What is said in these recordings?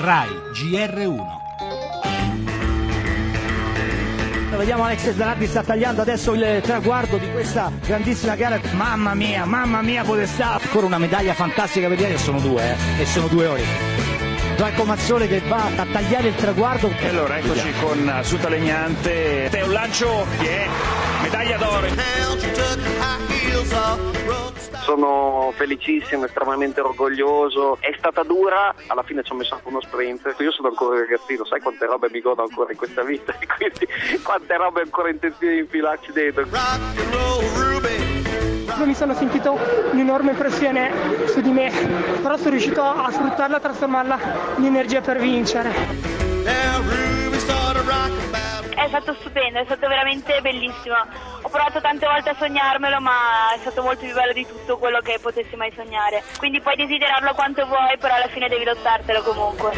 RAI GR1 Vediamo Alex Zanardi sta tagliando adesso il traguardo di questa grandissima gara. Mamma mia, mamma mia, podestà. Ancora una medaglia fantastica per che sono due, eh, e sono due ore. Franco Mazzone che va a tagliare il traguardo. E allora eccoci con Suta Legnante. È un lancio che è medaglia d'oro. Sono felicissimo, estremamente orgoglioso. È stata dura, alla fine ci ho messo anche uno sprint. Io sono ancora ragazzino, sai quante robe mi godo ancora in questa vita e quindi quante robe ancora intenzione di infilarci dentro. mi sono sentito un'enorme pressione su di me, però sono riuscito a sfruttarla e trasformarla in energia per vincere. È stato stupendo, è stato veramente bellissimo. Ho provato tante volte a sognarmelo, ma è stato molto più bello di tutto quello che potessi mai sognare. Quindi puoi desiderarlo quanto vuoi, però alla fine devi lottartelo comunque.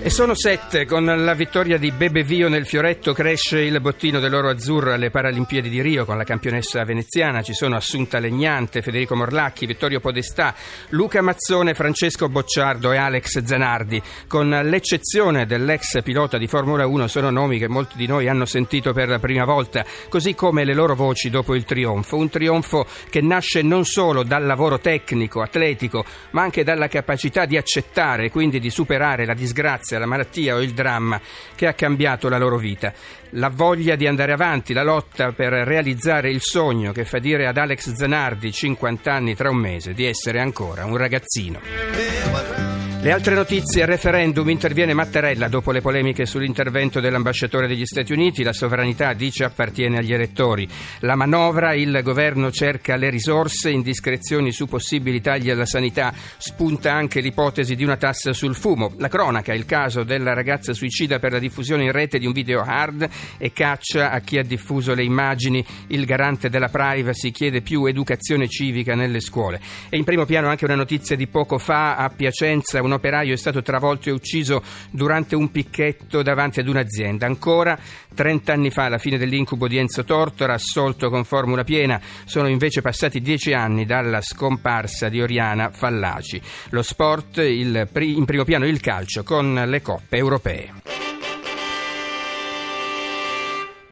E sono sette, con la vittoria di Bebe Vio nel fioretto cresce il bottino dell'oro azzurro alle Paralimpiadi di Rio con la campionessa veneziana, ci sono Assunta Legnante, Federico Morlacchi, Vittorio Podestà, Luca Mazzone, Francesco Bocciardo e Alex Zanardi. Con l'eccezione dell'ex pilota di Formula 1 sono nomi che molti di noi hanno sentito per la prima volta, così come le loro voci dopo il trionfo. Un trionfo che nasce non solo dal lavoro tecnico, atletico, ma anche dalla capacità di accettare e quindi di superare la disgrazia, la malattia o il dramma che ha cambiato la loro vita. La voglia di andare avanti, la lotta per realizzare il sogno che fa dire ad Alex Zanardi, 50 anni tra un mese, di essere ancora un ragazzino. Le altre notizie, referendum interviene Mattarella dopo le polemiche sull'intervento dell'ambasciatore degli Stati Uniti, la sovranità dice appartiene agli elettori. La manovra, il governo cerca le risorse, indiscrezioni su possibili tagli alla sanità, spunta anche l'ipotesi di una tassa sul fumo. La cronaca, il caso della ragazza suicida per la diffusione in rete di un video hard e caccia a chi ha diffuso le immagini, il garante della privacy chiede più educazione civica nelle scuole. E in primo piano anche una notizia di poco fa a Piacenza, un operaio è stato travolto e ucciso durante un picchetto davanti ad un'azienda. Ancora 30 anni fa, alla fine dell'incubo di Enzo Tortora, assolto con formula piena, sono invece passati dieci anni dalla scomparsa di Oriana Fallaci. Lo sport, il, in primo piano il calcio con le coppe europee.